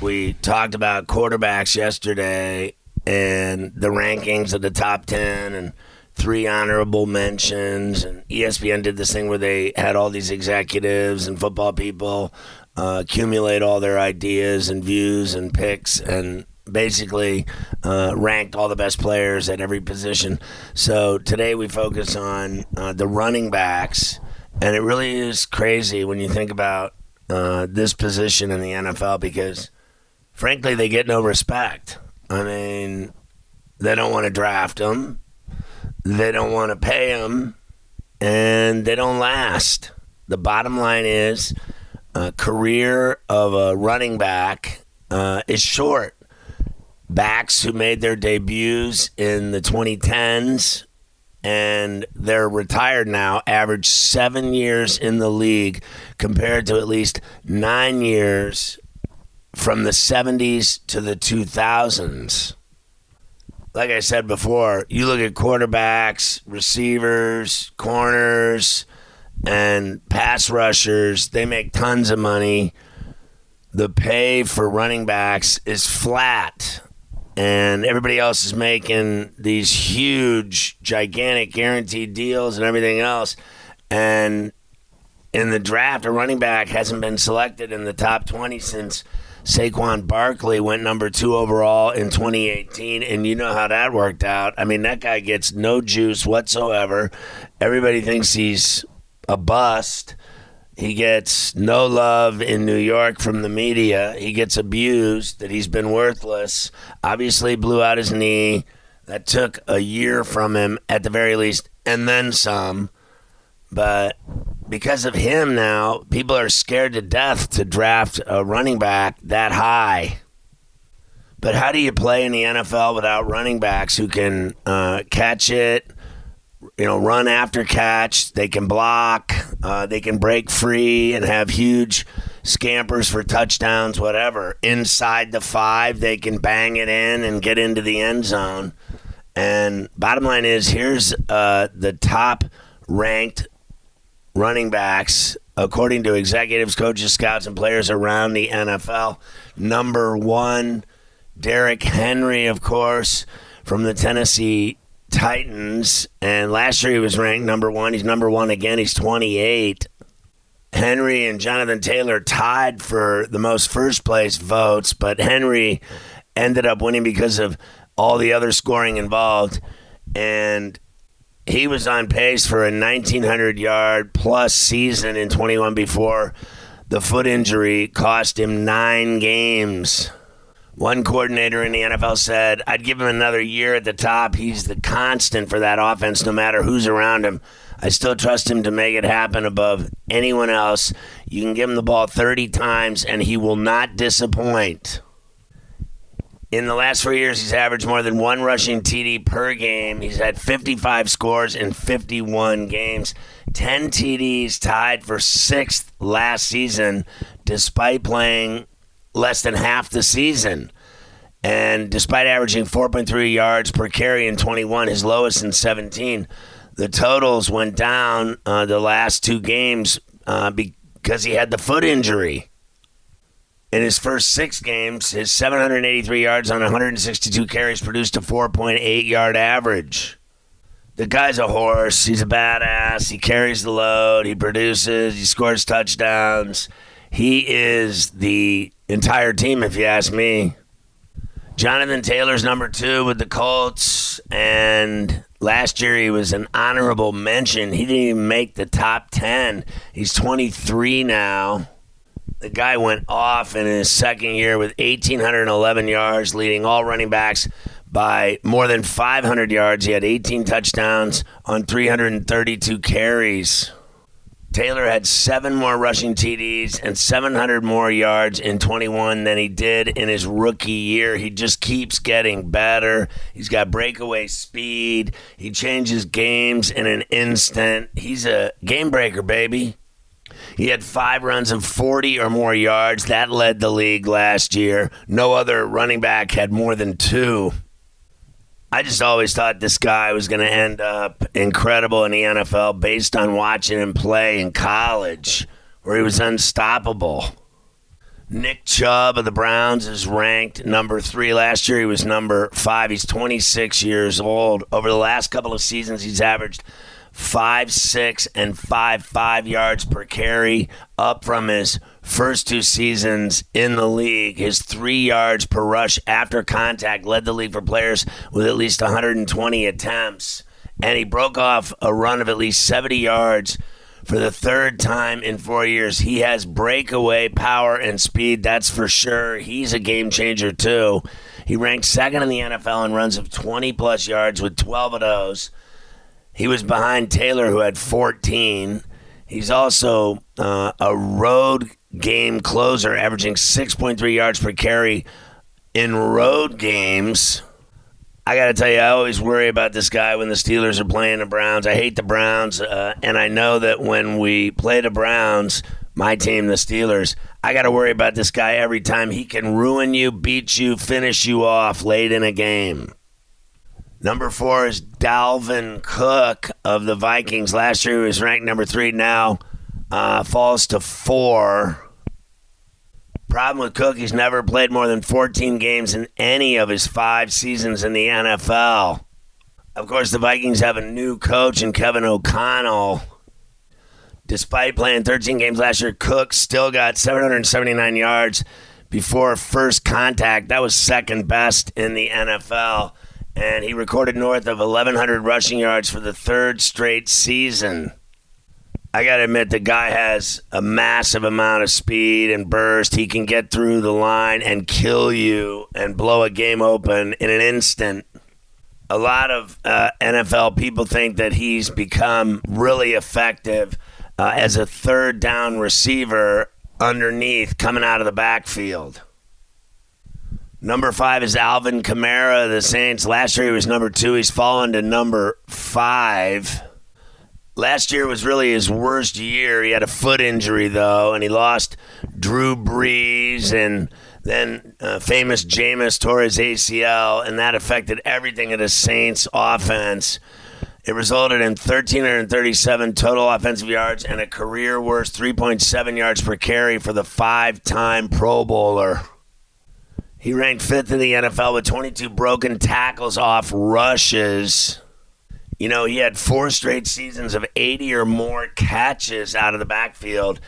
We talked about quarterbacks yesterday and the rankings of the top 10 and three honorable mentions. And ESPN did this thing where they had all these executives and football people uh, accumulate all their ideas and views and picks and basically uh, ranked all the best players at every position. So today we focus on uh, the running backs. And it really is crazy when you think about uh, this position in the NFL because, frankly, they get no respect. I mean, they don't want to draft them, they don't want to pay them, and they don't last. The bottom line is, a career of a running back uh, is short. Backs who made their debuts in the 2010s and they're retired now average seven years in the league compared to at least nine years from the 70s to the 2000s. Like I said before, you look at quarterbacks, receivers, corners, and pass rushers, they make tons of money. The pay for running backs is flat, and everybody else is making these huge, gigantic guaranteed deals and everything else. And in the draft, a running back hasn't been selected in the top 20 since Saquon Barkley went number two overall in 2018. And you know how that worked out. I mean, that guy gets no juice whatsoever. Everybody thinks he's a bust. He gets no love in New York from the media. He gets abused that he's been worthless. Obviously, blew out his knee. That took a year from him at the very least, and then some. But because of him now, people are scared to death to draft a running back that high. But how do you play in the NFL without running backs who can uh, catch it, you know, run after catch? They can block, uh, they can break free and have huge scampers for touchdowns, whatever. Inside the five, they can bang it in and get into the end zone. And bottom line is, here's uh, the top ranked running backs, according to executives, coaches, scouts, and players around the NFL. Number one, Derrick Henry, of course, from the Tennessee Titans. And last year he was ranked number one. He's number one again. He's 28. Henry and Jonathan Taylor tied for the most first place votes, but Henry ended up winning because of all the other scoring involved. And he was on pace for a 1900 yard plus season in 21 before the foot injury cost him nine games. One coordinator in the NFL said, I'd give him another year at the top. He's the constant for that offense, no matter who's around him. I still trust him to make it happen above anyone else. You can give him the ball 30 times, and he will not disappoint. In the last four years, he's averaged more than one rushing TD per game. He's had 55 scores in 51 games, 10 TDs tied for sixth last season, despite playing less than half the season. And despite averaging 4.3 yards per carry in 21, his lowest in 17, the totals went down uh, the last two games uh, because he had the foot injury. In his first six games, his 783 yards on 162 carries produced a 4.8 yard average. The guy's a horse. He's a badass. He carries the load. He produces. He scores touchdowns. he is the entire team, if you ask me. Jonathan Taylor's number two with the Colts, and last year he was an honorable mention. He didn't even make the top 10. He's 23 now. The guy went off in his second year with 1,811 yards, leading all running backs by more than 500 yards. He had 18 touchdowns on 332 carries. Taylor had seven more rushing TDs and 700 more yards in 21 than he did in his rookie year. He just keeps getting better. He's got breakaway speed. He changes games in an instant. He's a game breaker, baby. He had five runs of 40 or more yards. That led the league last year. No other running back had more than two. I just always thought this guy was going to end up incredible in the NFL based on watching him play in college, where he was unstoppable. Nick Chubb of the Browns is ranked number three. Last year he was number five. He's 26 years old. Over the last couple of seasons, he's averaged five six and five five yards per carry, up from his first two seasons in the league. His three yards per rush after contact led the league for players with at least 120 attempts, and he broke off a run of at least 70 yards. For the third time in four years, he has breakaway power and speed, that's for sure. He's a game changer, too. He ranked second in the NFL in runs of 20 plus yards with 12 of those. He was behind Taylor, who had 14. He's also uh, a road game closer, averaging 6.3 yards per carry in road games. I got to tell you, I always worry about this guy when the Steelers are playing the Browns. I hate the Browns, uh, and I know that when we play the Browns, my team, the Steelers, I got to worry about this guy every time. He can ruin you, beat you, finish you off late in a game. Number four is Dalvin Cook of the Vikings. Last year he was ranked number three. Now uh, falls to four. Problem with Cook, he's never played more than 14 games in any of his five seasons in the NFL. Of course, the Vikings have a new coach in Kevin O'Connell. Despite playing 13 games last year, Cook still got 779 yards before first contact. That was second best in the NFL and he recorded north of 1,100 rushing yards for the third straight season. I got to admit, the guy has a massive amount of speed and burst. He can get through the line and kill you and blow a game open in an instant. A lot of uh, NFL people think that he's become really effective uh, as a third down receiver underneath coming out of the backfield. Number five is Alvin Kamara of the Saints. Last year he was number two. He's fallen to number five. Last year was really his worst year. He had a foot injury, though, and he lost Drew Brees and then uh, famous Jameis tore his ACL, and that affected everything in the Saints' offense. It resulted in 1,337 total offensive yards and a career worst 3.7 yards per carry for the five time Pro Bowler. He ranked fifth in the NFL with 22 broken tackles off rushes. You know, he had four straight seasons of 80 or more catches out of the backfield.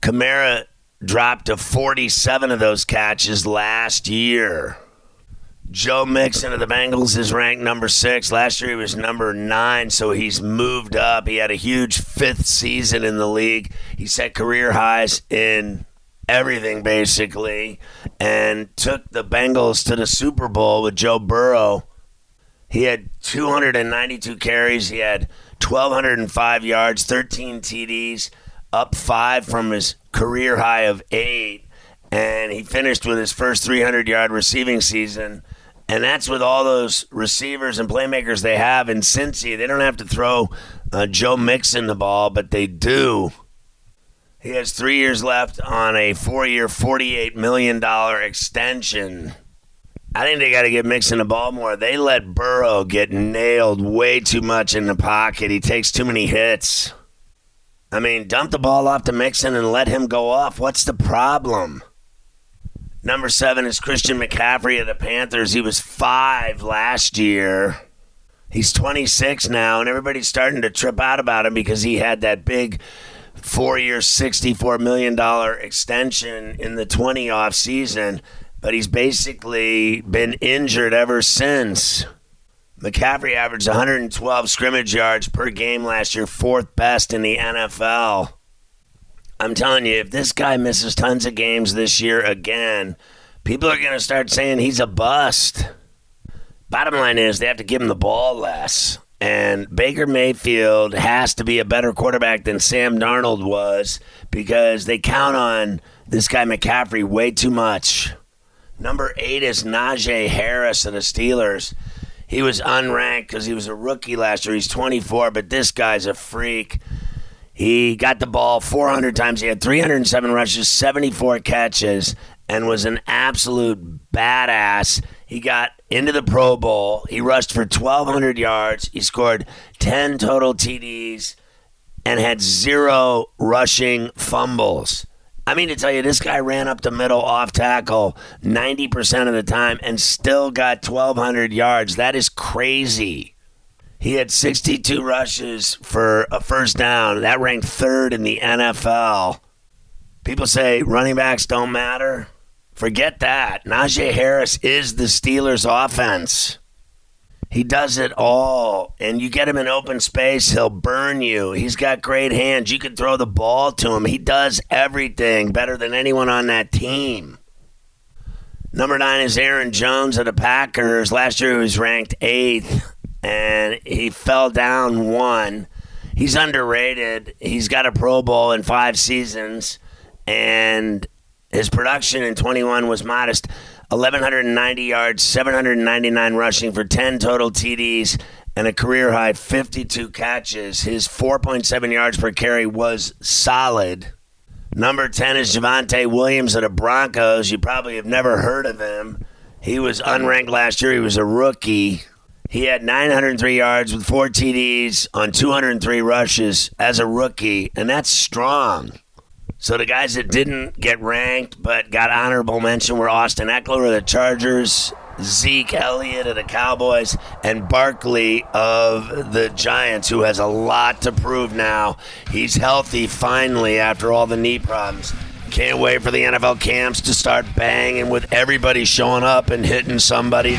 Kamara dropped to 47 of those catches last year. Joe Mixon of the Bengals is ranked number six. Last year he was number nine, so he's moved up. He had a huge fifth season in the league. He set career highs in everything basically and took the Bengals to the Super Bowl with Joe Burrow. He had 292 carries, he had 1205 yards, 13 TDs, up 5 from his career high of 8 and he finished with his first 300 yard receiving season. And that's with all those receivers and playmakers they have in Cincy. They don't have to throw uh, Joe Mixon the ball, but they do. He has three years left on a four year, $48 million extension. I think they got to get Mixon the ball more. They let Burrow get nailed way too much in the pocket. He takes too many hits. I mean, dump the ball off to Mixon and let him go off. What's the problem? Number seven is Christian McCaffrey of the Panthers. He was five last year. He's 26 now, and everybody's starting to trip out about him because he had that big four year, $64 million extension in the 20 off season, but he's basically been injured ever since. McCaffrey averaged 112 scrimmage yards per game last year, fourth best in the NFL. I'm telling you, if this guy misses tons of games this year again, people are going to start saying he's a bust. Bottom line is they have to give him the ball less. And Baker Mayfield has to be a better quarterback than Sam Darnold was because they count on this guy McCaffrey way too much. Number eight is Najee Harris of the Steelers. He was unranked because he was a rookie last year. He's 24, but this guy's a freak. He got the ball 400 times. He had 307 rushes, 74 catches, and was an absolute badass. He got into the Pro Bowl. He rushed for 1,200 yards. He scored 10 total TDs and had zero rushing fumbles. I mean to tell you, this guy ran up the middle off tackle 90% of the time and still got 1,200 yards. That is crazy. He had 62 rushes for a first down. That ranked third in the NFL. People say running backs don't matter. Forget that. Najee Harris is the Steelers' offense. He does it all. And you get him in open space, he'll burn you. He's got great hands. You can throw the ball to him. He does everything better than anyone on that team. Number nine is Aaron Jones of the Packers. Last year he was ranked eighth, and he fell down one. He's underrated. He's got a Pro Bowl in five seasons, and his production in 21 was modest 1,190 yards, 799 rushing for 10 total TDs, and a career high 52 catches. His 4.7 yards per carry was solid. Number 10 is Javonte Williams of the Broncos. You probably have never heard of him. He was unranked last year. He was a rookie. He had 903 yards with four TDs on 203 rushes as a rookie, and that's strong. So the guys that didn't get ranked but got honorable mention were Austin Ekeler of the Chargers, Zeke Elliott of the Cowboys, and Barkley of the Giants, who has a lot to prove now. He's healthy finally after all the knee problems. Can't wait for the NFL camps to start banging with everybody showing up and hitting somebody.